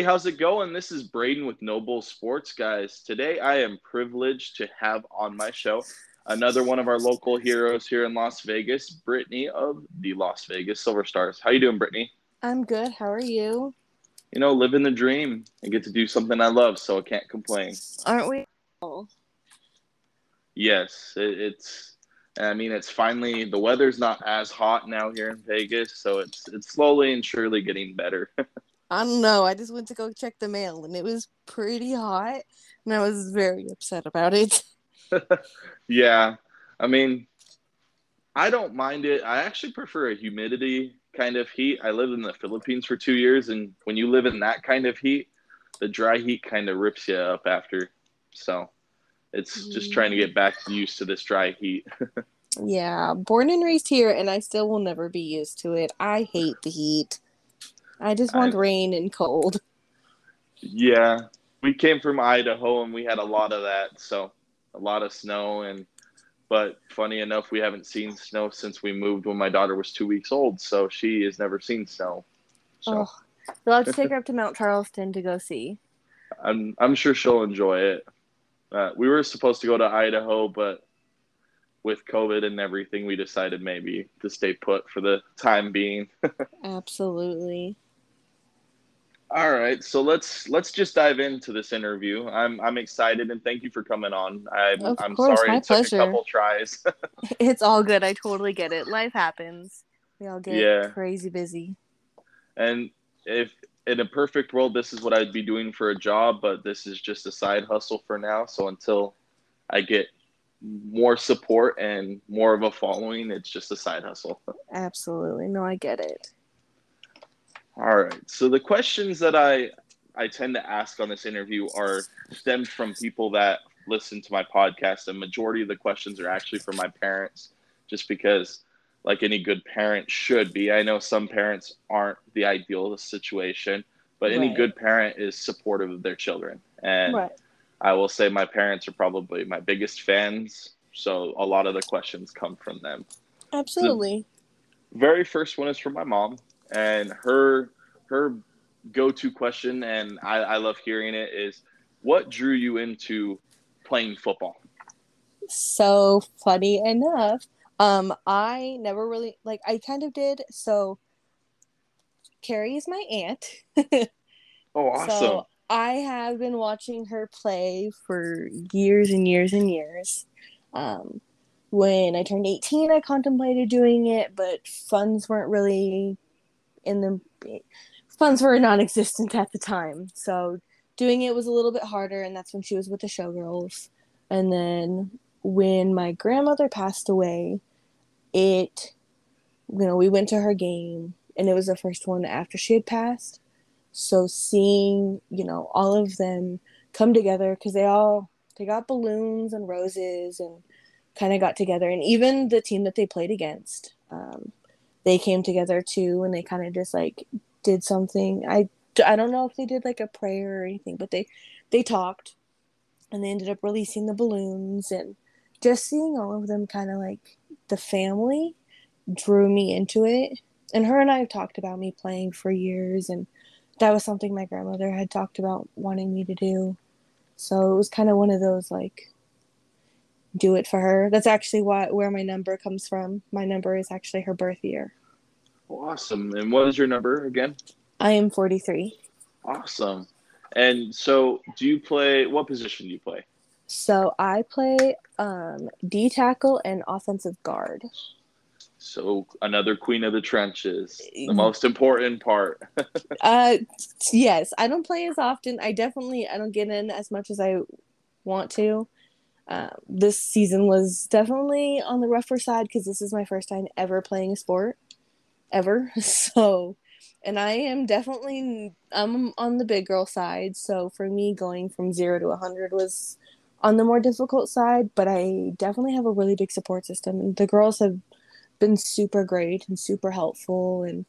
Hey, how's it going? This is Braden with No Bull Sports, guys. Today I am privileged to have on my show another one of our local heroes here in Las Vegas, Brittaney of the Las Vegas Silver Stars. How you doing, Brittaney? I'm good. How are you? You know, living the dream and get to do something I love, so I can't complain. Aren't we? Yes, it, it's. I mean, it's finally the weather's not as hot now here in Vegas, so it's it's slowly and surely getting better. I don't know. I just went to go check the mail and it was pretty hot, and I was very upset about it. yeah, I mean, I don't mind it. I actually prefer a humidity kind of heat. I lived in the Philippines for two years, and when you live in that kind of heat, the dry heat kind of rips you up after. So it's just trying to get back used to this dry heat. yeah, born and raised here, and I still will never be used to it. I hate the heat. I just want I, rain and cold. Yeah, we came from Idaho and we had a lot of that, so a lot of snow and but funny enough, we haven't seen snow since we moved when my daughter was two weeks old, so she has never seen snow. So. Oh, we'll have to take her up to Mount Charleston to go see. I'm I'm sure she'll enjoy it. Uh, we were supposed to go to Idaho, but with COVID and everything, we decided maybe to stay put for the time being. Absolutely. All right, so let's let's just dive into this interview. I'm I'm excited and thank you for coming on. I'm of I'm course, sorry my it took pleasure. a couple tries. it's all good. I totally get it. Life happens. We all get Yeah. crazy busy. and if in a perfect world, this is what I'd be doing for a job, but this is just a side hustle for now. So until I get more support and more of a following, it's just a side hustle. Absolutely. No, I get it. All right. So the questions that I I tend to ask on this interview are stemmed from people that listen to my podcast. and majority of the questions are actually from my parents, just because, like any good parent should be. I know some parents aren't the ideal situation, but any Right. good parent is supportive of their children. And Right. I will say my parents are probably my biggest fans. So a lot of the questions come from them Absolutely. very first one is from my mom and her her go-to question and I, I love hearing it is what drew you into playing football So funny enough, um, I never really like I kind of did. So Carrie is my aunt. oh awesome So I have been watching her play for years and years and years. Um, when I turned 18, I contemplated doing it, but funds weren't really in the funds were non-existent at the time. So doing it was a little bit harder, and that's when she was with the Showgirls. And then when my grandmother passed away, it you know we went to her game, and it was the first one after she had passed so seeing you know all of them come together because they all they got balloons and roses and kind of got together and even the team that they played against um, they came together too and they kind of just like did something i i don't know if they did like a prayer or anything but they they talked and they ended up releasing the balloons and just seeing all of them kind of like the family drew me into it and her and i have talked about me playing for years and that was something my grandmother had talked about wanting me to do. So it was kind of one of those like do it for her. That's actually why where my number comes from. My number is actually her birth year. awesome and what is your number again I am 43. awesome and so do you play what position do you play So I play um, D tackle and offensive guard. so another queen of the trenches the most important part Uh, yes, I don't play as often. I definitely I don't get in as much as I want to. Uh, this season was definitely on the rougher side because this is my first time ever playing a sport, ever. So, and I am definitely I'm on the big girl side. So for me, going from zero to hundred was on the more difficult side. But I definitely have a really big support system, and the girls have been super great and super helpful and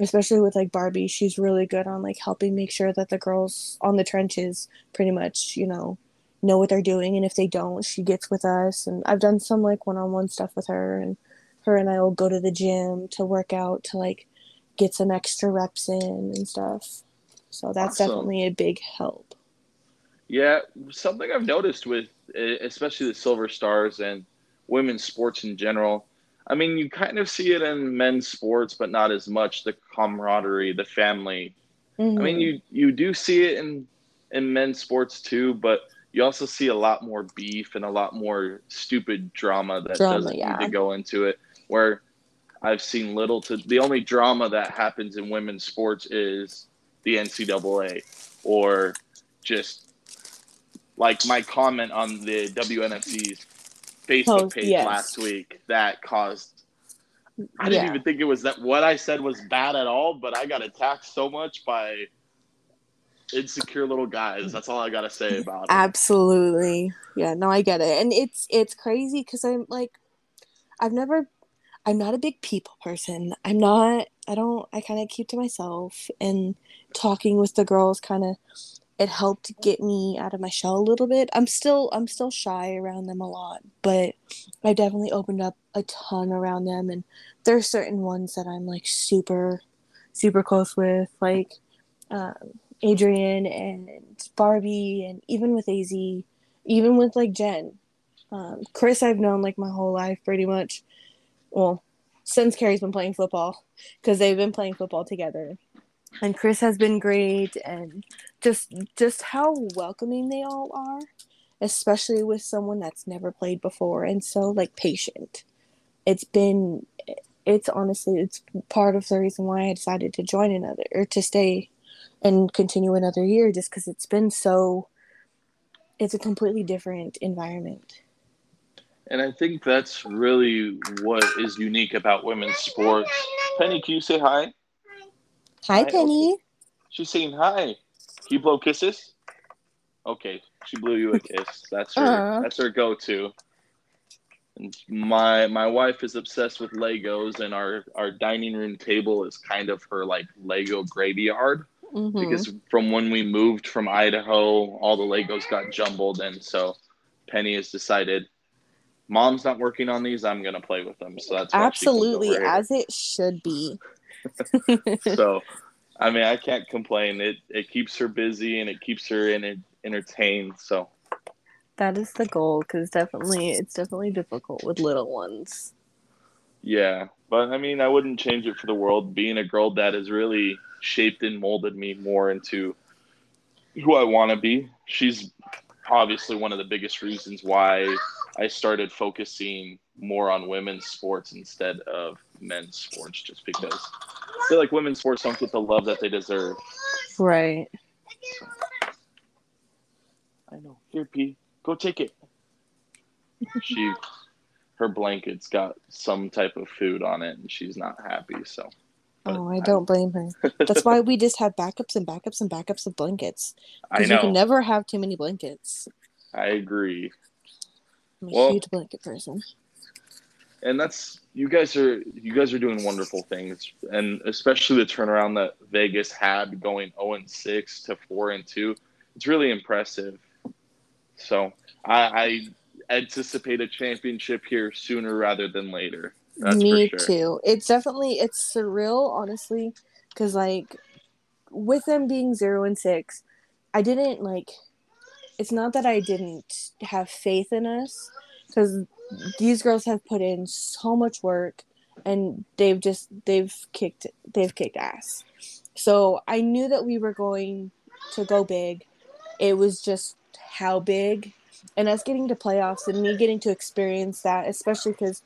especially with like Barbie, she's really good on like helping make sure that the girls on the trenches pretty much, you know, know what they're doing and if they don't, she gets with us and I've done some like one-on-one stuff with her and her and I will go to the gym to work out to like get some extra reps in and stuff. So that's Awesome. definitely a big help. Yeah, something I've noticed with especially the Silver Stars and women's sports in general. I mean, you kind of see it in men's sports, but not as much the camaraderie, the family. I mean, Mhm. you you do see it in in men's sports too, but you also see a lot more beef and a lot more stupid drama that Drama, doesn't yeah. need to go into it. Where I've seen little to the only drama that happens in women's sports is the NCAA or just like my comment on the WNFC's Facebook Post, page yes. last week that caused. I didn't Yeah. even think it was that what I said was bad at all, but I got attacked so much by insecure little guys. That's all I gotta say about it. Absolutely. Yeah, no, I get it. And it's it's crazy because I'm like I've never I'm not a big people person. I'm not I don't I kind of keep to myself and talking with the girls kind of it helped get me out of my shell a little bit. I'm still I'm still shy around them a lot, but I definitely opened up a ton around them and there's certain ones that I'm like super super close with like um Adrian and Barbie, and even with AZ, even with like Jen. Um, Chris, I've known like my whole life pretty much. Well, since Carrie's been playing football, because they've been playing football together. And Chris has been great, and just just how welcoming they all are, especially with someone that's never played before and so like patient. It's been, it's honestly, it's part of the reason why I decided to join another or to stay and continue another year just because it's been so it's a completely different environment And I think that's really what is unique about women's sports. Penny, can you say hi? hi Hi, penny She's saying hi. Can you blow kisses? Okay, she blew you a kiss. That's her. Aw. That's her go-to. And my my wife is obsessed with Legos, and our our dining room table is kind of her like Lego graveyard Mhm. because from when we moved from Idaho, all the Legos got jumbled, and so Penny has decided, Mom's not working on these. I'm gonna play with them. So that's why she comes absolutely as it should be so I mean I can't complain. It it keeps her busy and it keeps her in entertained. So that is the goal because definitely it's definitely difficult with little ones yeah. But I mean I wouldn't change it for the world. Being a girl dad has really shaped and molded me more into who I wanna be. She's obviously one of the biggest reasons why I started focusing more on women's sports instead of men's sports just because I feel like women's sports don't get the love that they deserve. right I know. Here, P, go take it. she, her blanket's got some type of food on it, and she's not happy. So. But oh i don't blame her that's why we just have backups and backups and backups of blankets I because you can never have too many blankets I agree, i'm a Well- huge blanket person and that's you guys are you guys are doing wonderful things, and especially the turnaround that Vegas had going zero and six to four and two. It's really impressive. So I, I anticipate a championship here sooner rather than later. That's Me sure. too. It's definitely it's surreal, honestly, because like with them being zero and six, I didn't like. It's not that I didn't have faith in us, because these girls have put in so much work, and they've just they've kicked they've kicked ass. So I knew that we were going to go big. It was just how big, and us getting to playoffs and me getting to experience that, especially because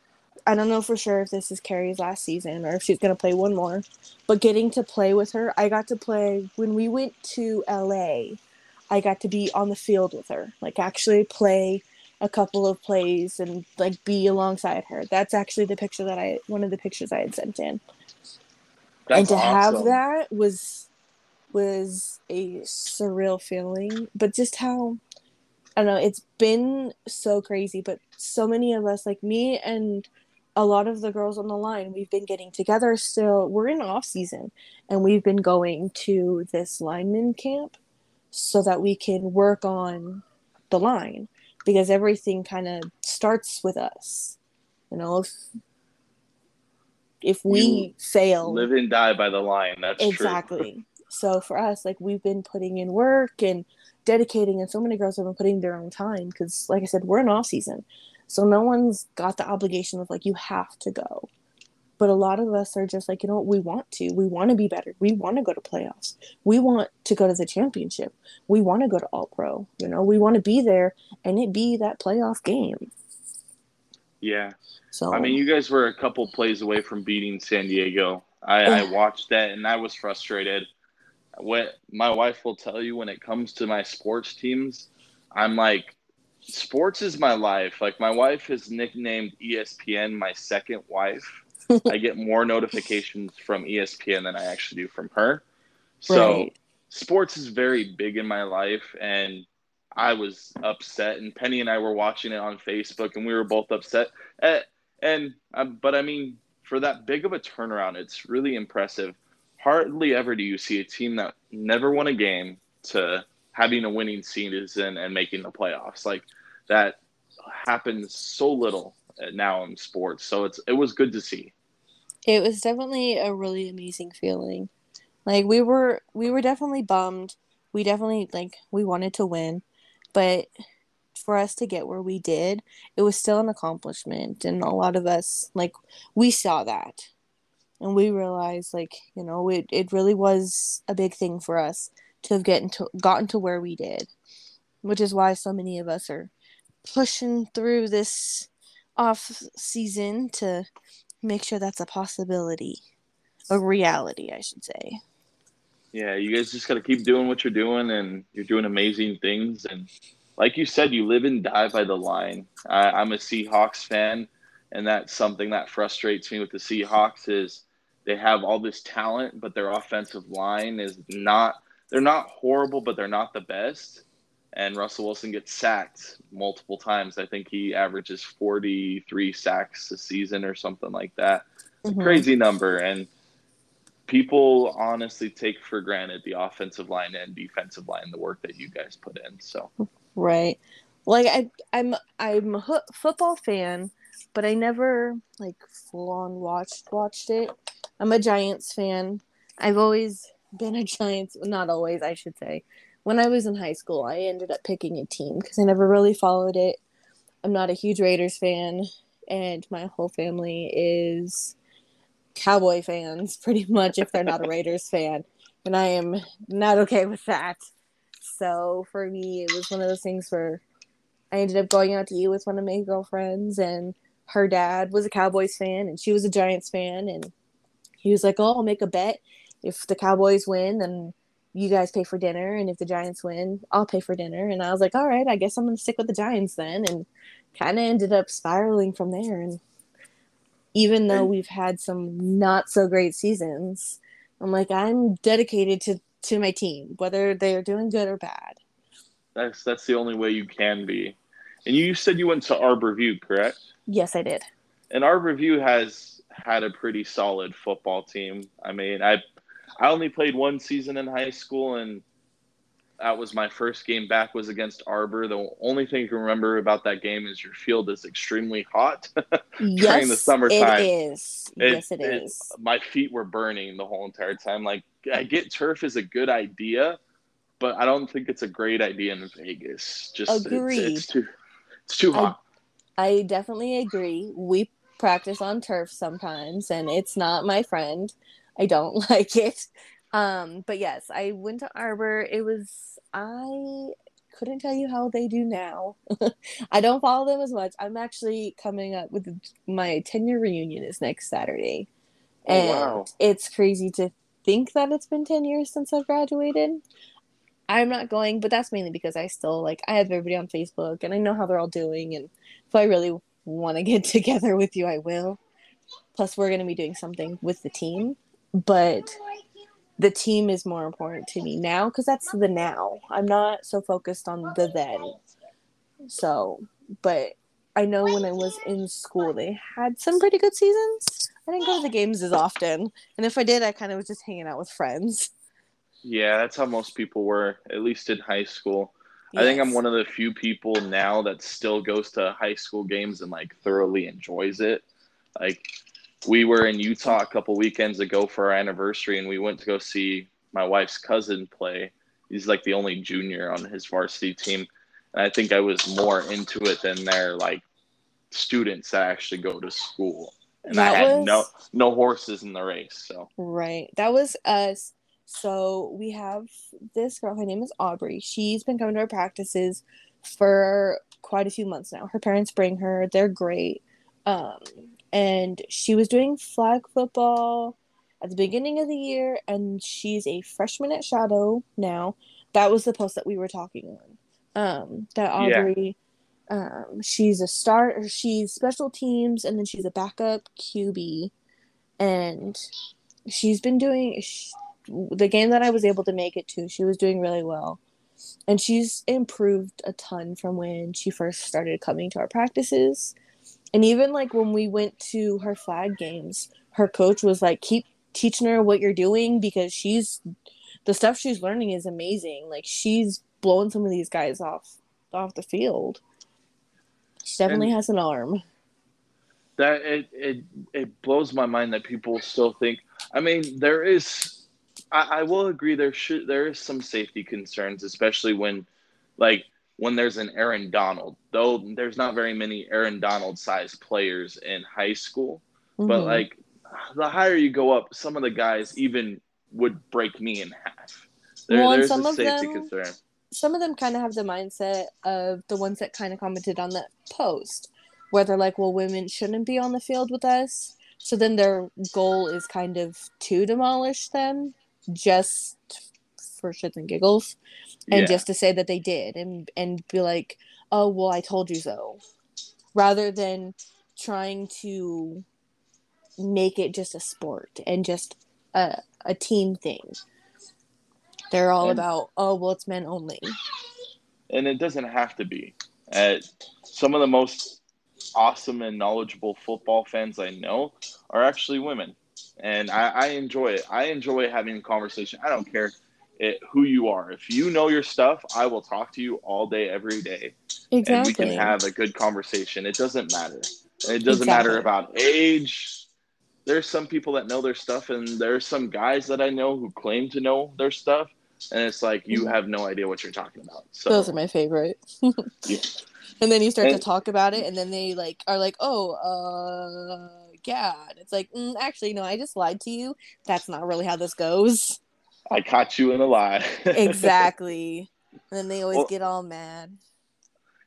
I don't know for sure if this is Carrie's last season or if she's gonna play one more. But getting to play with her, I got to play when we went to LA. I got to be on the field with her, like actually play a couple of plays and like be alongside her. That's actually the picture that I one of the pictures I had sent in. That's and to have that was was a surreal feeling. But just how I don't know, it's been so crazy, but so many of us, like me and a lot of the girls on the line, we've been getting together still. We're in off season and we've been going to this lineman camp so that we can work on the line because everything kind of starts with us. You know, if if we You fail Live and die by the line. That's true. exactly So for us, like we've been putting in work and dedicating, and so many girls have been putting their own time because, like I said, we're in off season, so no one's got the obligation of like you have to go. But a lot of us are just like, you know what, we want to. We want to be better. We want to go to playoffs. We want to go to the championship. We want to go to all pro. You know, we want to be there and it be that playoff game. Yeah. So I mean, you guys were a couple plays away from beating San Diego. I, I watched that and I was frustrated. What my wife will tell you when it comes to my sports teams, I'm like, sports is my life. Like my wife has nicknamed ESPN my second wife. I get more notifications from ESPN than I actually do from her. So right. sports is very big in my life and I was upset and Penny and I were watching it on Facebook and we were both upset. And, and um, but I mean for that big of a turnaround, it's really impressive. Hardly ever do you see a team that never won a game to having a winning season and making the playoffs. Like that happens so little now in sports. So it's it was good to see. It was definitely a really amazing feeling. Like we were we were definitely bummed. We definitely like we wanted to win, but for us to get where we did, it was still an accomplishment. And a lot of us, like, we saw that. And we realized, like, you know, it, it really was a big thing for us to have gotten to, gotten to where we did, which is why so many of us are pushing through this off season to make sure that's a possibility, a reality, I should say. Yeah, you guys just got to keep doing what you're doing, and you're doing amazing things. And like you said, you live and die by the line. I, am a Seahawks fan, and that's something that frustrates me with the Seahawks is they have all this talent, but their offensive line is not. They're not horrible, but they're not the best. And Russell Wilson gets sacked multiple times. I think he averages 43 sacks a season or something like that. Mm-hmm. crazy number, and people honestly take for granted the offensive line and defensive line, the work that you guys put in. So Right. Like I I'm I'm a football fan, but I never like full on watched watched it. I'm a Giants fan. I've always been a Giants, not always, I should say. When I was in high school, I ended up picking a team because I never really followed it. I'm not a huge Raiders fan, and my whole family is Cowboy fans, pretty much, if they're not a Raiders fan. And I am not okay with that. So for me, it was one of those things where I ended up going out to eat with one of my girlfriends, and her dad was a Cowboys fan, and she was a Giants fan, and he was like, "Oh, I'll make a bet. If the Cowboys win, then you guys pay for dinner, and if the Giants win, I'll pay for dinner." And I was like, "All right, I guess I'm gonna stick with the Giants then," and kind of ended up spiraling from there. And even though we've had some not so great seasons, I'm like, I'm dedicated to to my team, whether they are doing good or bad. That's that's the only way you can be. And you said you went to Arbor View, correct? Yes, I did. And Arbor View has had a pretty solid football team. I mean, I I only played one season in high school and that was my first game back was against Arbor. The only thing you can remember about that game is your field is extremely hot yes, during the summertime. It is. It, yes, it, it is. My feet were burning the whole entire time. Like I get turf is a good idea, but I don't think it's a great idea in Vegas. Just Agreed. It's, it's too it's too hot. I, I definitely agree. We practice on turf sometimes and it's not my friend. I don't like it. Um, but yes, I went to Arbor. It was I couldn't tell you how they do now. I don't follow them as much. I'm actually coming up with my 10 year reunion is next Saturday. Oh, and wow. it's crazy to think that it's been 10 years since I've graduated. I'm not going, but that's mainly because I still like I have everybody on Facebook and I know how they're all doing and if I really want to get together with you, I will. Plus we're going to be doing something with the team, but the team is more important to me now cuz that's the now. I'm not so focused on the then. So, but I know when I was in school, they had some pretty good seasons. I didn't go to the games as often, and if I did, I kind of was just hanging out with friends. Yeah, that's how most people were, at least in high school. Yes. I think I'm one of the few people now that still goes to high school games and like thoroughly enjoys it. Like we were in Utah a couple weekends ago for our anniversary, and we went to go see my wife's cousin play. He's like the only junior on his varsity team, and I think I was more into it than their like students that actually go to school. And That I had was- no no horses in the race, so Right. That was us. So we have this girl, her name is Aubrey. She's been coming to our practices for quite a few months now. Her parents bring her, they're great. Um, and she was doing flag football at the beginning of the year, and she's a freshman at Shadow now. That was the post that we were talking on. Um, that Yeah. Aubrey, um, she's a start, or she's special teams, and then she's a backup QB, and she's been doing sh the game that I was able to make it to. She was doing really well, and she's improved a ton from when she first started coming to our practices. And even like when we went to her flag games, her coach was like, "Keep teaching her what you're doing because she's the stuff she's learning is amazing. Like she's blowing some of these guys off off the field. She definitely And- has an arm. that it, it it blows my mind that people still think i mean there is I, I will agree there should there is some safety concerns especially when like when there's an aaron donald though there's not very many aaron donald sized players in high school. But Mhm. like the higher you go up some of the guys even would break me in half. There, Well, there's some a of safety them- concern. some of them kind of have the mindset of the ones that kind of commented on that post where they're like well women shouldn't be on the field with us. So then their goal is kind of to demolish them just for shits and giggles and Yeah. just to say that they did and and be like oh well i told you so rather than trying to make it just a sport and just a, a team thing they're all And- about oh well it's men only and it doesn't have to be. Uh, some of the most awesome and knowledgeable football fans I know are actually women, and I, I enjoy it. I enjoy having a conversation. I don't care it, who you are. If you know your stuff, I will talk to you all day, every day, and we can have a good conversation. It doesn't matter. It doesn't matter about age. There's some people that know their stuff, and there's some guys that I know who claim to know their stuff, and it's like you Mhm. have no idea what you're talking about. So Those are my favorite. Yeah. And then you start to talk about it, and then they like are like, "Oh, uh, yeah." And it's like, mm, actually, no, I just lied to you. That's not really how this goes. I caught you in a lie. exactly. And then they always Well- get all mad.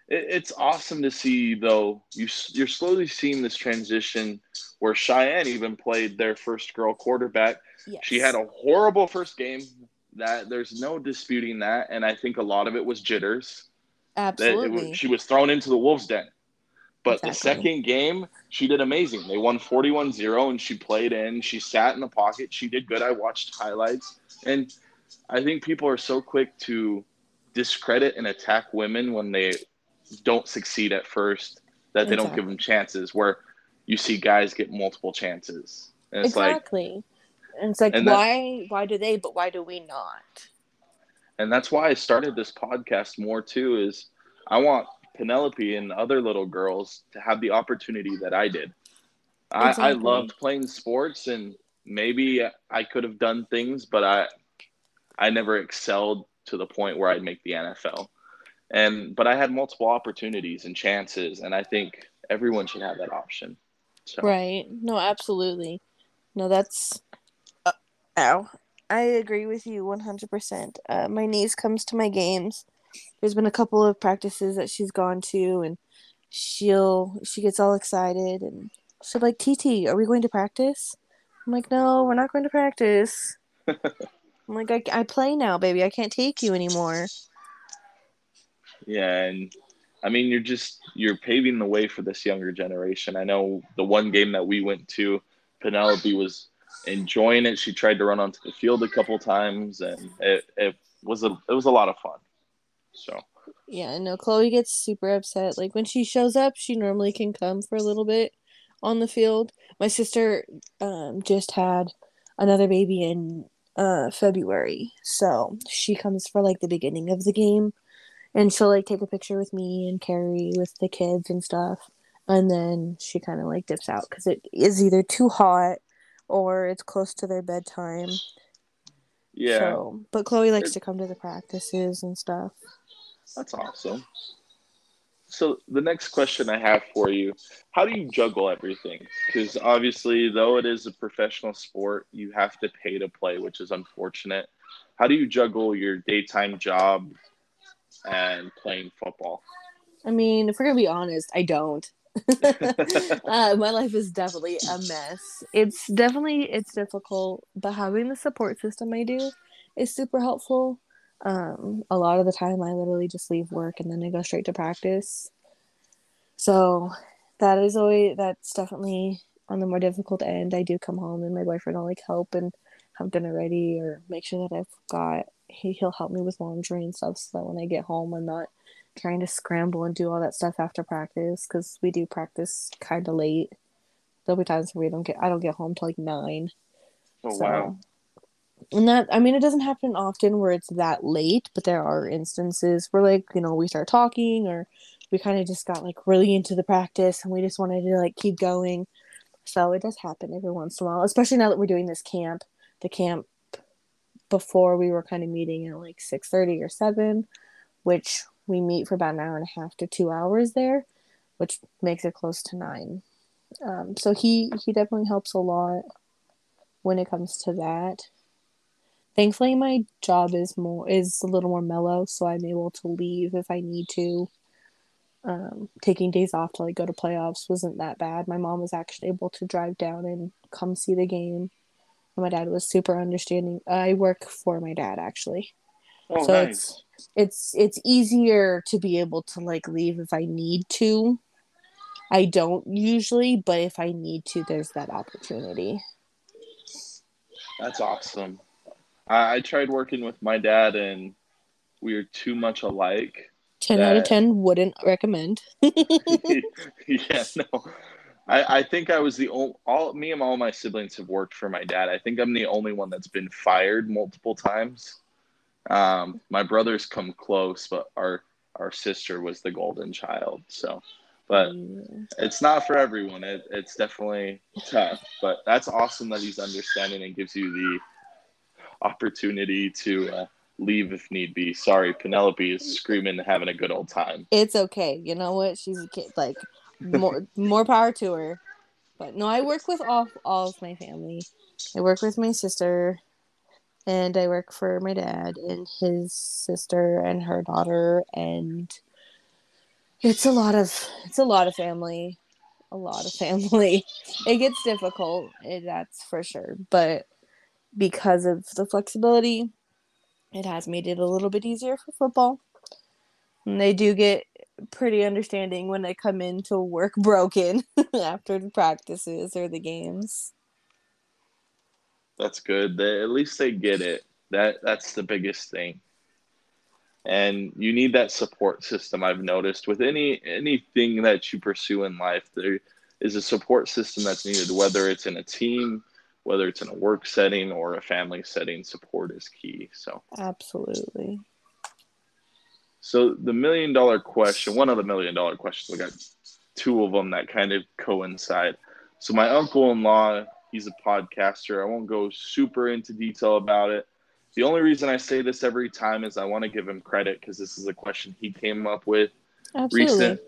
it, it's awesome to see, though. You, you're slowly seeing this transition where Cheyenne even played their first girl quarterback. Yes. She had a horrible first game. That there's no disputing that, and I think a lot of it was jitters. That it absolutely. was, she was thrown into the wolves' den. But the second game, she did amazing. They won 41-0 and she played in. She sat in the pocket. She did good. I watched highlights. And I think people are so quick to discredit and attack women when they don't succeed at first that they don't give them chances where you see guys get multiple chances. And it's like and it's like, and why? Why do they? But why do we not? and that's why I started this podcast more too is I want Penelope and other little girls to have the opportunity that I did. I, I loved playing sports and maybe I could have done things, but I I never excelled to the point where I'd make the NFL. And but I had multiple opportunities and chances and I think everyone should have that option. So Right. No, absolutely. No, that's. Uh, ow. I agree with you 100%. Uh, my niece comes to my games. There's been a couple of practices that she's gone to, and she'll she gets all excited and she'll be like, "TT, are we going to practice?" I'm like, "No, we're not going to practice." I'm like, I, "I play now, baby. I can't take you anymore." Yeah, and I mean you're just you're paving the way for this younger generation. I know the one game that we went to, Penelope was enjoying it. She tried to run onto the field a couple times, and it, it was a it was a lot of fun. So Yeah, I know. Chloe gets super upset. Like when she shows up, she normally can come for a little bit on the field. My sister um just had another baby in uh February. So she comes for like the beginning of the game and she'll like take a picture with me and Carrie with the kids and stuff. And then she kind of like dips out cuz it is either too hot or it's close to their bedtime. Yeah. So, but Chloe likes to come to the practices and stuff. That's awesome. So the next question I have for you, how do you juggle everything? Because obviously, though it is a professional sport, you have to pay to play, which is unfortunate. How do you juggle your daytime job and playing football? I mean, if we're gonna be honest, I don't. uh, my life is definitely a mess. It's definitely it's difficult, but having the support system I do is super helpful. Um, a lot of the time, I literally just leave work and then I go straight to practice. So that is always that's definitely on the more difficult end. I do come home and my boyfriend will like help and have dinner ready or make sure that I've got he he'll help me with laundry and stuff so that when I get home I'm not trying to scramble and do all that stuff after practice because we do practice kind of late. There'll be times where we don't get I don't get home till like nine. Oh So- wow. And that I mean it doesn't happen often where it's that late, but there are instances where like, you know, we start talking or we kind of just got like really into the practice and we just wanted to like keep going. So it does happen every once in a while, especially now that we're doing this camp. The camp before we were kind of meeting at like 6:30 or 7, which we meet for about an hour and a half to 2 hours there, which makes it close to 9. Um, so he he definitely helps a lot when it comes to that thankfully my job is more is a little more mellow so i'm able to leave if i need to. Um, taking days off to like go to playoffs wasn't that bad. My mom was actually able to drive down and come see the game. And my dad was super understanding. I work for my dad actually. Oh so nice. it's it's easier to be able to like leave if i need to. I don't usually but if i need to there's that opportunity. That's awesome. I, I tried working with my dad and we are too much alike. 10 out of 10 wouldn't recommend yeah, no. I, I think I was the only all me and all my siblings have worked for my dad. I think I'm the only one that's been fired multiple times. Um, my brothers come close, but our our sister was the golden child. So, but it's not for everyone. It, it's definitely tough, but that's awesome that he's understanding and gives you the opportunity to uh, leave if need be. Sorry, Penelope is screaming, having a good old time. it's okay. You know what? She's a kid. Like more more power to her. But no, I work with all all of my family. I work with my sister, and I work for my dad and his sister and her daughter, and it's a lot of it's a lot of family, a lot of family. It gets difficult, that's for sure. But because of the flexibility, it has made it a little bit easier for football. And they do get pretty understanding when I come in to work broken after the practices or the games. That's good. They, at least they get it. That that's the biggest thing. And you need that support system. I've noticed with any anything that you pursue in life, there is a support system that's needed. Whether it's in a team, whether it's in a work setting or a family setting, support is key. So, Absolutely. so the million dollar question, one of the million dollar questions, we got two of them that kind of coincide. So my uncle-in-law, he's a podcaster. I won't go super into detail about it. The only reason I say this every time is I want to give him credit because this is a question he came up with. Absolutely. Recent,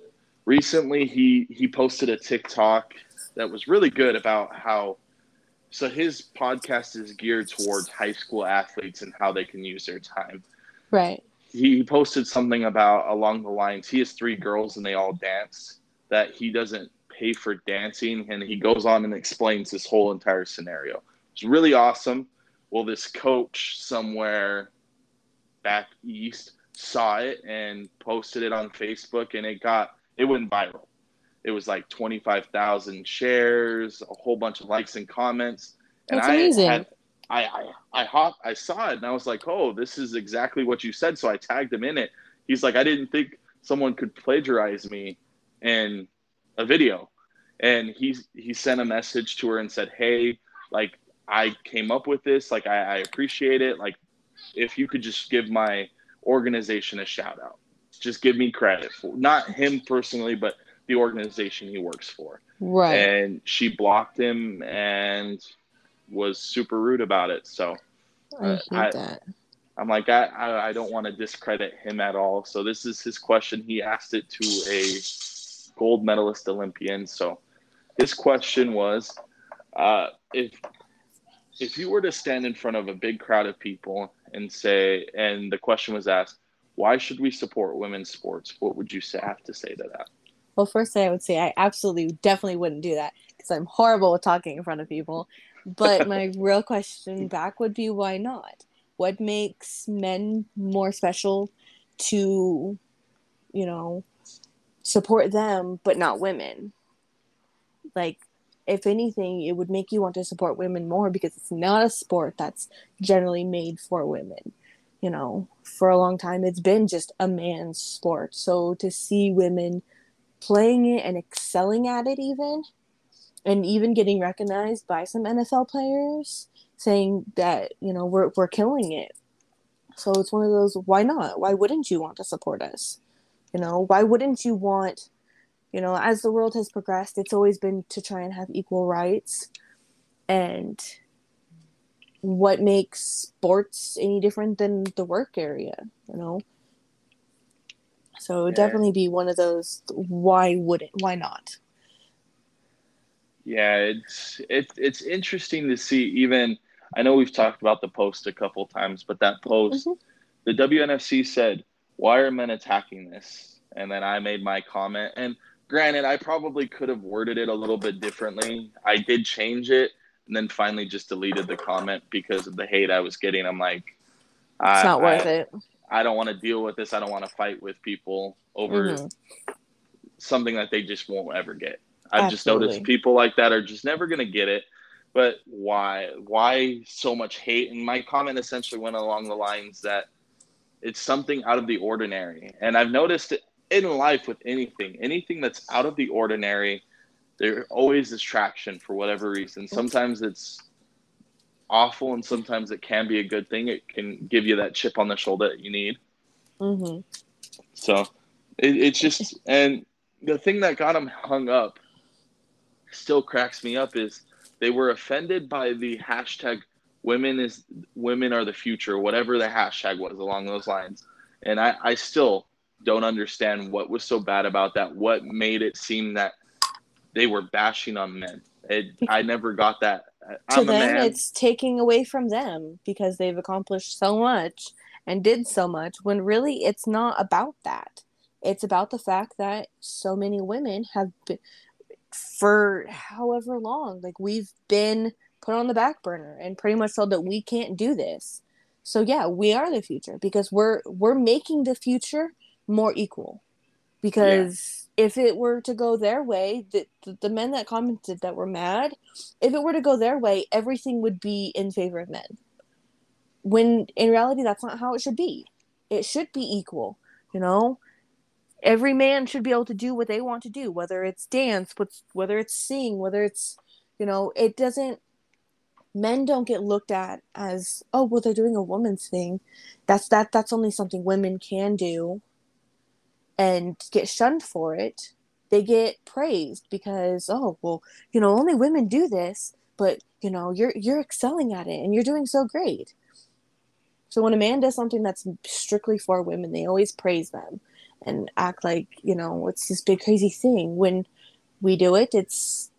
recently, he he posted a TikTok that was really good about how. So his podcast is geared towards high school athletes and how they can use their time. Right. he posted something about along the lines he has three girls and they all dance that he doesn't pay for dancing and he goes on and explains this whole entire scenario. It's really awesome. Well this coach somewhere back east saw it and posted it on facebook and it got it went viral it was like 25,000 shares a whole bunch of likes and comments and That's I amazing. had I I I hop I saw it and I was like, "Oh, this is exactly what you said." So I tagged him in it. He's like, "I didn't think someone could plagiarize me in a video." And he he sent a message to her and said, "Hey, like I came up with this. Like I, I appreciate it. Like if you could just give my organization a shout out, just give me credit for not him personally, but the organization he works for." Right. and she blocked him and was super rude about it. So I hate I, that. I'm like, I, I, I don't want to discredit him at all. So this is his question. He asked it to a gold medalist Olympian. So his question was, uh, if if you were to stand in front of a big crowd of people and say, and the question was asked, why should we support women's sports? What would you have to say to that? Well, first thing I would say, I absolutely, definitely wouldn't do that because I'm horrible with talking in front of people. But my real question back would be, why not? What makes men more special to, you know, support them, but not women? Like, if anything, it would make you want to support women more because it's not a sport that's generally made for women. You know, for a long time, it's been just a man's sport. So to see women playing it and excelling at it, even, and even getting recognized by some NFL players saying that, you know, we're, we're killing it. So it's one of those, why not? Why wouldn't you want to support us? You know, why wouldn't you want you know as the world has progressed it's always been to try and have equal rights and what makes sports any different than the work area you know so it yeah. definitely be one of those why would it why not yeah it's it's it's interesting to see even i know we've talked about the post a couple times but that post mm-hmm. the wnfc said why are men attacking this and then i made my comment and granted, I probably could have worded it a little bit differently. I did change it and then finally just deleted the comment because of the hate I was getting. I'm like, it's not worth I, it. I don't want to deal with this. I don't want to fight with people over mm-hmm. something that they just won't ever get. I've Absolutely. just noticed people like that are just never going to get it. But why? Why so much hate? And my comment essentially went along the lines that it's something out of the ordinary. And I've noticed it in life with anything, anything that's out of the ordinary, there always is traction for whatever reason. Sometimes it's awful, and sometimes it can be a good thing. It can give you that chip on the shoulder that you need. Mm-hmm. So it, it's just, and the thing that got them hung up still cracks me up is they were offended by the hashtag women is women are the future whatever the hashtag was along those lines and i i still don't understand what was so bad about that. What made it seem that they were bashing on men? It, I never got that. I'm to them, it's taking away from them because they've accomplished so much and did so much. When really, it's not about that. It's about the fact that so many women have been for however long. Like we've been put on the back burner and pretty much told that we can't do this. So yeah, we are the future because we're we're making the future more equal because yeah. If it were to go their way the, the, men that commented that were mad if it were to go their way everything would be in favor of men. When in reality that's not how it should be. It should be equal you know? Every man should be able to do what they want to do whether it's dance whether it's sing whether it's you know it doesn't men don't get looked at as oh well they're doing a woman's thing. That's that that's only something women can do and get shunned for it, they get praised because oh well, you know, only women do this, but you know, you're you're excelling at it and you're doing so great. So when a man does something that's strictly for women, they always praise them and act like, you know, it's this big crazy thing. When we do it, it's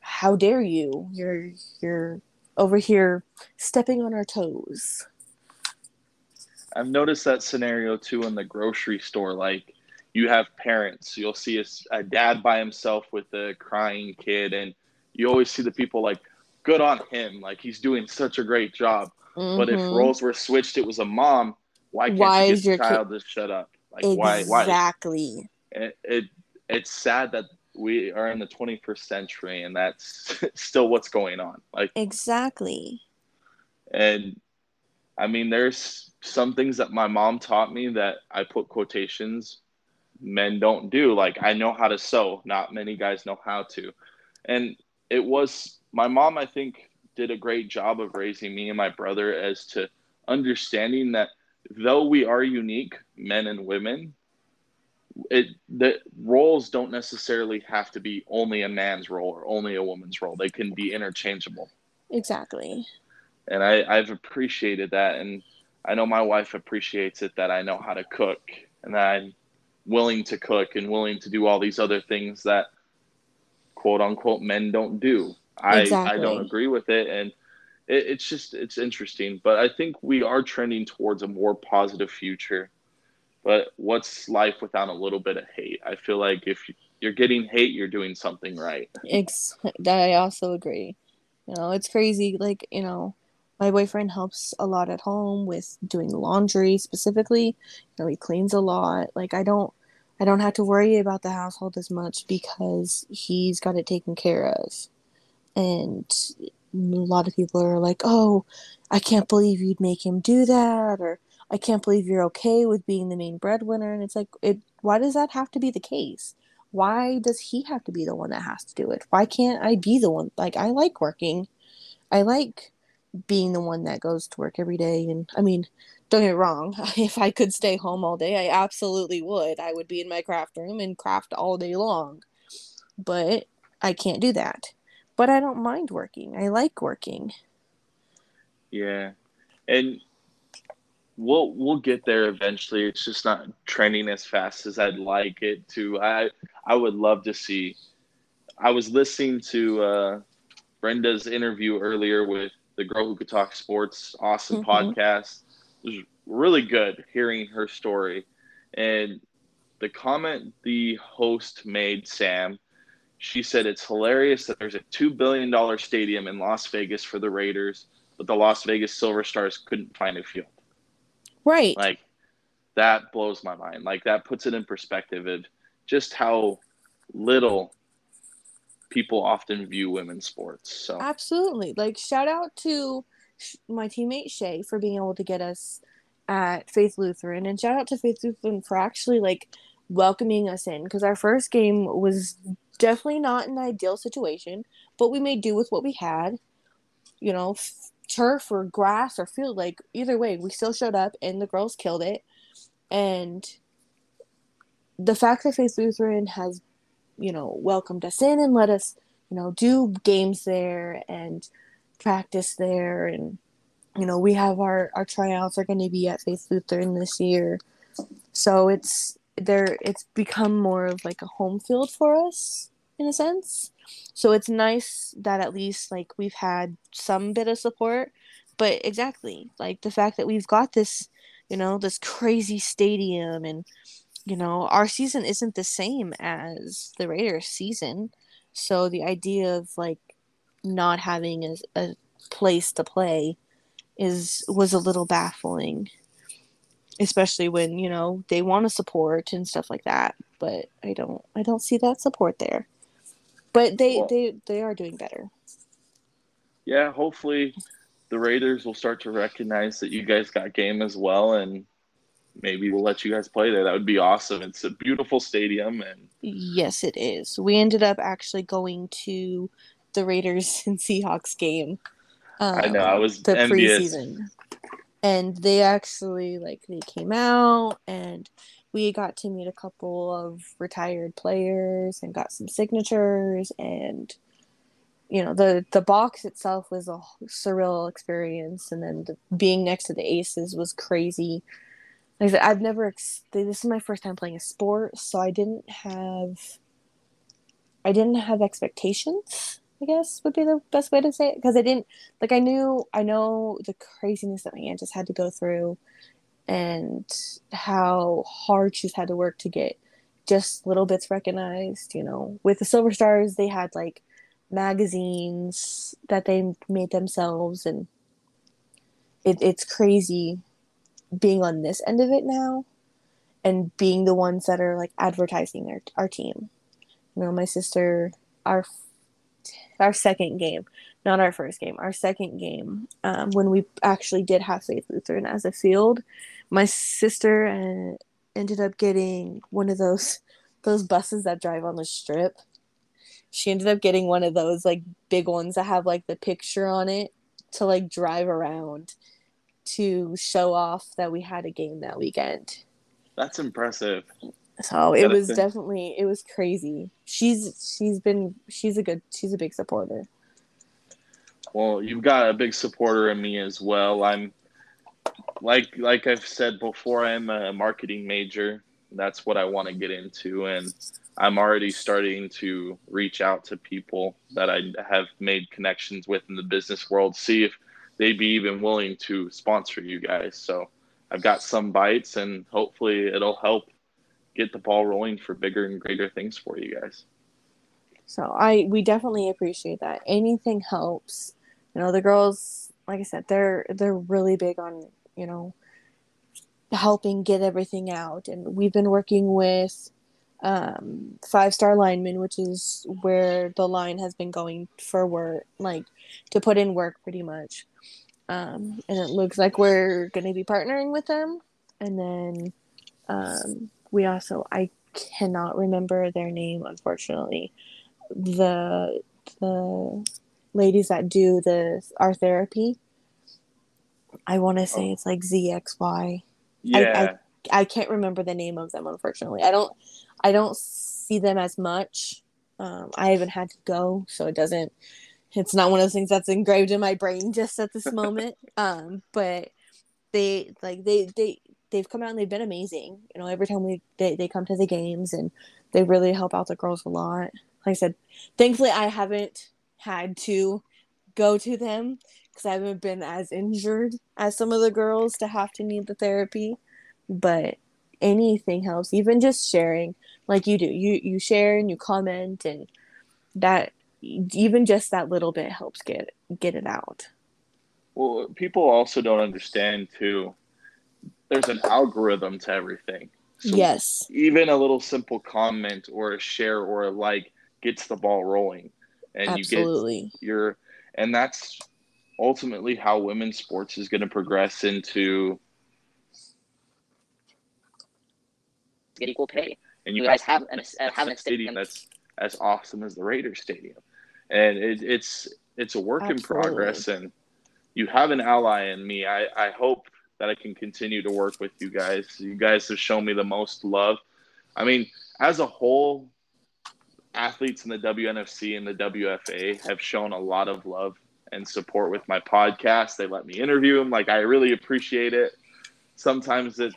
how dare you? You're you're over here stepping on our toes. I've noticed that scenario too in the grocery store. Like you have parents. You'll see a, a dad by himself with a crying kid, and you always see the people like, good on him. Like he's doing such a great job. Mm-hmm. But if mm-hmm. roles were switched, it was a mom. Why can't why you get your child kid- to shut up? Like exactly. why? Exactly. It, it it's sad that we are in the 21st century and that's still what's going on. Like exactly. And I mean, there's some things that my mom taught me that I put quotations men don't do. Like I know how to sew, not many guys know how to. And it was my mom, I think, did a great job of raising me and my brother as to understanding that though we are unique, men and women, it the roles don't necessarily have to be only a man's role or only a woman's role. They can be interchangeable. Exactly. and I, I've appreciated that, and I know my wife appreciates it that I know how to cook and that I'm willing to cook and willing to do all these other things that quote unquote men don't do. I exactly. I don't agree with it, and it, it's just it's interesting. But I think we are trending towards a more positive future. But what's life without a little bit of hate? I feel like if you're getting hate, you're doing something right. Ex- I also agree. You know, it's crazy. Like you know, my boyfriend helps a lot at home with doing laundry specifically. You know, he cleans a lot. Like I don't I don't have to worry about the household as much because he's got it taken care of. And a lot of people are like, "Oh, I can't believe you'd make him do that," or "I can't believe you're okay with being the main breadwinner." And it's like, it. Why does that have to be the case? Why does he have to be the one that has to do it? Why can't I be the one? Like, I like working. I like being the one that goes to work every day. And I mean, don't get me wrong, if I could stay home all day, I absolutely would. I would be in my craft room and craft all day long. But I can't do that. But I don't mind working. I like working. Yeah. And we'll we'll get there eventually. It's just not trending as fast as I'd like it to. I I would love to see. I was listening to uh, Brenda's interview earlier with the girl who could talk sports. Awesome mm-hmm. podcast. It was really good hearing her story, and the comment the host made, Sam. She said it's hilarious that there's a two billion dollar stadium in Las Vegas for the Raiders, but the Las Vegas Silver Stars couldn't find a field. Right. Like that blows my mind. Like that puts it in perspective of just how little people often view women's sports. So absolutely, like shout out to my teammate Shay for being able to get us at Faith Lutheran, and shout out to Faith Lutheran for actually like welcoming us in because our first game was definitely not an ideal situation, but we made do with what we had. You know, f- turf or grass or field, like either way, we still showed up and the girls killed it. And the fact that Faith Lutheran has you know, welcomed us in and let us, you know, do games there and practice there. And, you know, we have our, our tryouts are going to be at Faith Lutheran this year. So it's there, it's become more of like a home field for us in a sense. So it's nice that at least like we've had some bit of support. But exactly, like the fact that we've got this, you know, this crazy stadium and you know, our season isn't the same as the Raiders season. So the idea of like not having a, a place to play is was a little baffling especially when you know they want to support and stuff like that. But i don't i don't see that support there. But they well, they they are doing better. Yeah hopefully the raiders will start to recognize that you guys got game as well and maybe we'll let you guys play there. That would be awesome. It's a beautiful stadium and Yes, it is. We ended up actually going to the Raiders and Seahawks game. Um, I know, I was the envious. preseason. And they actually like they came out and we got to meet a couple of retired players and got some signatures and you know the the box itself was a surreal experience and then the, being next to the aces was crazy like I said, I've never. Ex- this is my first time playing a sport, so I didn't have. I didn't have expectations. I guess would be the best way to say it because I didn't like. I knew. I know the craziness that my aunt just had to go through, and how hard she's had to work to get just little bits recognized. You know, with the Silver Stars, they had like magazines that they made themselves, and it, it's crazy being on this end of it now and being the ones that are like advertising our, our team. You know, my sister, our our second game, not our first game, our second game, um, when we actually did have Faith Lutheran as a field, my sister uh, ended up getting one of those those buses that drive on the strip. She ended up getting one of those like big ones that have like the picture on it to like drive around to show off that we had a game that weekend. That's impressive. So it was definitely it was crazy. She's she's been she's a good she's a big supporter. Well, you've got a big supporter in me as well. I'm like like I've said before, I'm a marketing major. That's what I want to get into, and I'm already starting to reach out to people that I have made connections with in the business world, see if they'd be even willing to sponsor you guys. So I've got some bites, and hopefully it'll help get the ball rolling for bigger and greater things for you guys. So I we definitely appreciate that. Anything helps. You know, the girls, like I said, they're they're really big on, you know, helping get everything out. And we've been working with um, five star lineman, which is where the line has been going for work, like to put in work pretty much. Um, and it looks like we're going to be partnering with them. And then um, we also, I cannot remember their name, unfortunately. The the ladies that do the our therapy. I want to say oh. it's like ZXY. Yeah. I, I, I can't remember the name of them unfortunately. I don't I don't see them as much. Um, I haven't had to go, so it doesn't. It's not one of those things that's engraved in my brain just at this moment. um, but they like they they they've come out and they've been amazing. You know, every time we they, they come to the games and they really help out the girls a lot. Like I said, thankfully I haven't had to go to them because I haven't been as injured as some of the girls to have to need the therapy. But anything helps, even just sharing like you do. You you share and you comment and that even just that little bit helps get get it out. Well, people also don't understand too. There's an algorithm to everything. So yes. Even a little simple comment or a share or a like gets the ball rolling, and Absolutely. you get your and that's ultimately how women's sports is going to progress into get equal pay and you, you guys have an, have a stadium that's as awesome as the Raiders Stadium, and it, it's it's a work Absolutely. in progress, and you have an ally in me. I, I hope that I can continue to work with you guys. You guys have shown me the most love. I mean, as a whole, athletes in the WNFC and the WFA have shown a lot of love and support with my podcast. They let me interview them. Like I really appreciate it. Sometimes it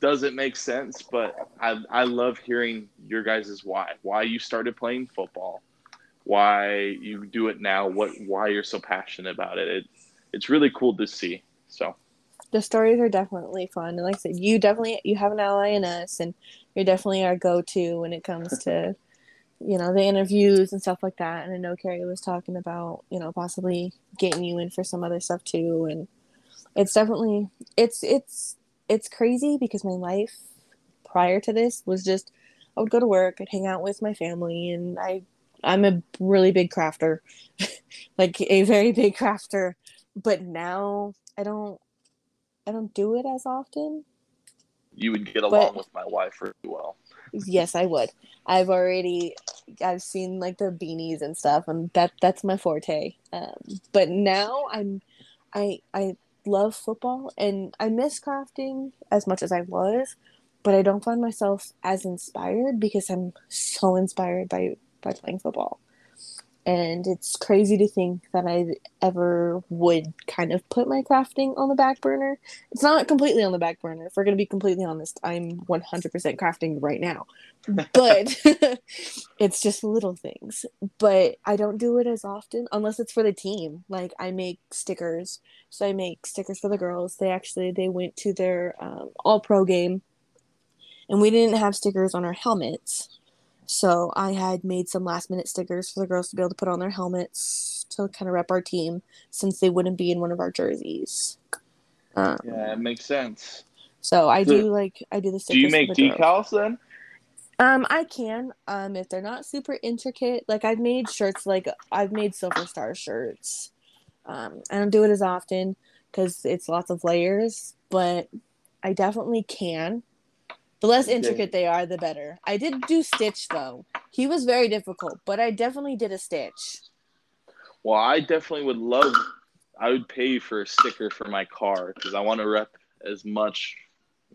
doesn't make sense, but I I love hearing your guys' why. Why you started playing football, why you do it now, what why you're so passionate about it. it it's really cool to see. So the stories are definitely fun. And like I said, you definitely you have an ally in us and you're definitely our go to when it comes to you know, the interviews and stuff like that. And I know Carrie was talking about, you know, possibly getting you in for some other stuff too. And it's definitely it's it's it's crazy because my life prior to this was just I would go to work, I'd hang out with my family, and I I'm a really big crafter, like a very big crafter. But now I don't I don't do it as often. You would get along but, with my wife really well. Yes, I would. I've already I've seen like the beanies and stuff, and that that's my forte. Um, but now I'm I I love football and I miss crafting as much as I was, but I don't find myself as inspired because I'm so inspired by by playing football. And it's crazy to think that I ever would kind of put my crafting on the back burner. It's not completely on the back burner. If we're going to be completely honest, I'm 100% crafting right now. But it's just little things. But I don't do it as often unless it's for the team. Like I make stickers so I make stickers for the girls. They actually they went to their um, all pro game, and we didn't have stickers on our helmets. So I had made some last minute stickers for the girls to be able to put on their helmets to kind of rep our team since they wouldn't be in one of our jerseys. Um, yeah, it makes sense. So I do like I do the stickers. Do you make the decals then? Um, I can. Um, if they're not super intricate, like I've made shirts, like I've made Silver Star shirts. Um, I don't do it as often because it's lots of layers, but I definitely can. The less intricate they are, the better. I did do Stitch though. He was very difficult, but I definitely did a Stitch. Well, I definitely would love. I would pay for a sticker for my car because I want to rep as much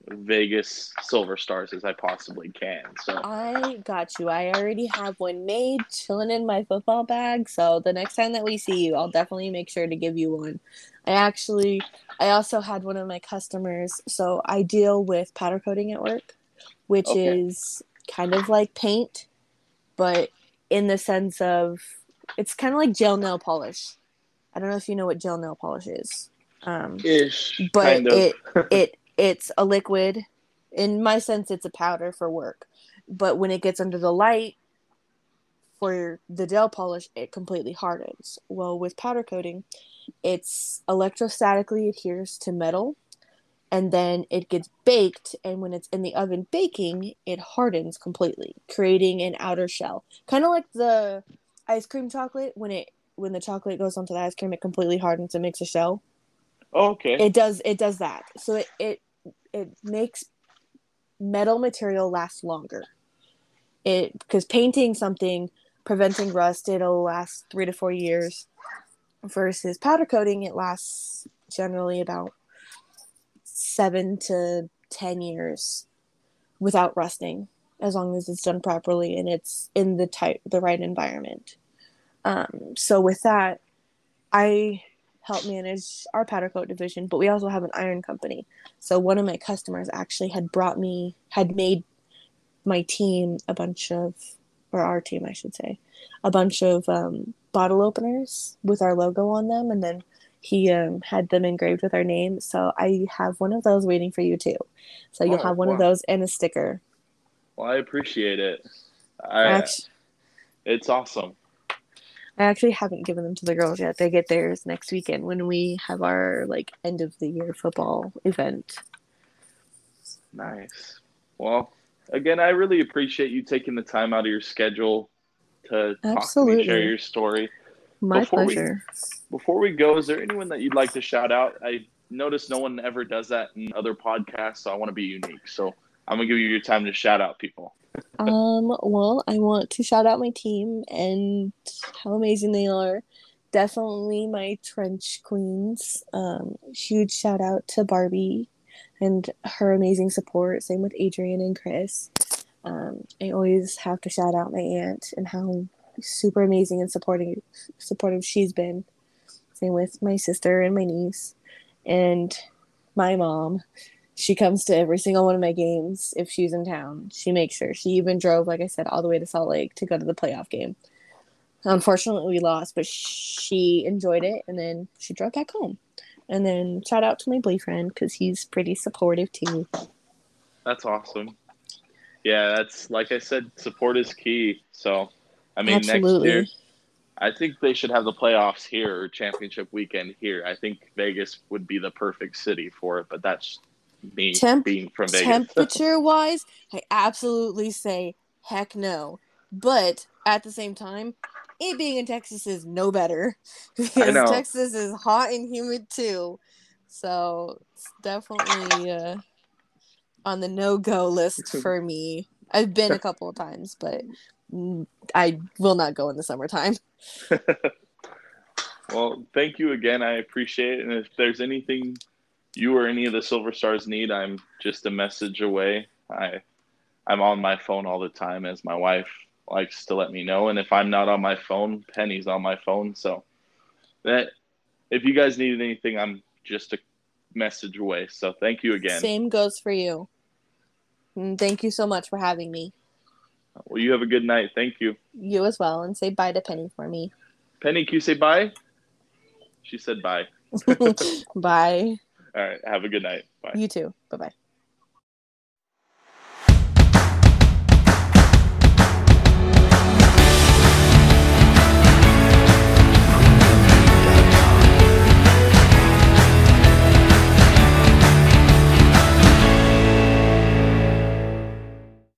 Vegas Silver Stars as I possibly can. So I got you. I already have one made, chilling in my football bag. So the next time that we see you, I'll definitely make sure to give you one. I actually, I also had one of my customers. So I deal with powder coating at work, which Okay. is kind of like paint, but in the sense of it's kind of like gel nail polish. I don't know if you know what gel nail polish is. Um, ish, but it it it's a liquid. In my sense it's a powder for work. But when it gets under the light for the gel polish it completely hardens. Well with powder coating it's electrostatically adheres to metal and then it gets baked and when it's in the oven baking it hardens completely creating an outer shell. Kind of like the ice cream chocolate. When it when the chocolate goes onto the ice cream it completely hardens and makes a shell. Oh, okay. it does it does that. So it it, it makes metal material last longer. It because painting something preventing rust it'll last three to four years versus powder coating it lasts generally about seven to ten years without rusting as long as it's done properly and it's in the type the right environment. Um, so with that i help manage our powder coat division, but we also have an iron company. So one of my customers actually had brought me had made my team a bunch of or our team I should say, a bunch of um, bottle openers with our logo on them and then he um, had them engraved with our name. So I have one of those waiting for you too. So you'll Oh, have one of those and a sticker. Well, I appreciate it. I, actually, it's awesome. I actually haven't given them to the girls yet. They get theirs next weekend when we have our like end of the year football event. Nice. Well, again, I really appreciate you taking the time out of your schedule to talk to me, Absolutely. share your story. My Before we- pleasure. Before we go, is there anyone that you'd like to shout out? I noticed no one ever does that in other podcasts, so I want to be unique. So I'm gonna give you your time to shout out people. Um, well, I want to shout out my team and how amazing they are. Definitely my trench queens. Um, huge shout out to Barbie and her amazing support. Same with Adrian and Chris. Um, I always have to shout out my aunt and how super amazing and supporting supportive she's been. Same with my sister and my niece and my mom she comes to every single one of my games if she's in town. She makes sure. She even drove, like I said, all the way to Salt Lake to go to the playoff game. Unfortunately, we lost, but she enjoyed it, and then she drove back home. And then shout out to my boyfriend because he's pretty supportive too. That's awesome. Yeah, that's like I said, support is key. So, I mean, Absolutely. next year, I think they should have the playoffs here or championship weekend here. I think Vegas would be the perfect city for it, but that's me Temp- being from Vegas. Temperature wise, I absolutely say heck no. But at the same time, it being in Texas is no better because know. Texas is hot and humid too. So it's definitely uh, on the no go list for me. I've been a couple of times, but I will not go in the summertime. well, thank you again. I appreciate it. And if there's anything you or any of the Silver Stars need, I'm just a message away. I I'm on my phone all the time as my wife likes to let me know. And if I'm not on my phone, Penny's on my phone. So that if you guys need anything, I'm just a message away. So thank you again. Same goes for you. Mm, Thank you so much for having me. Well, you have a good night. Thank you. You as well, and say bye to Penny for me. Penny, can you say bye? She said bye. bye. All right. Have a good night. Bye. You too. Bye bye.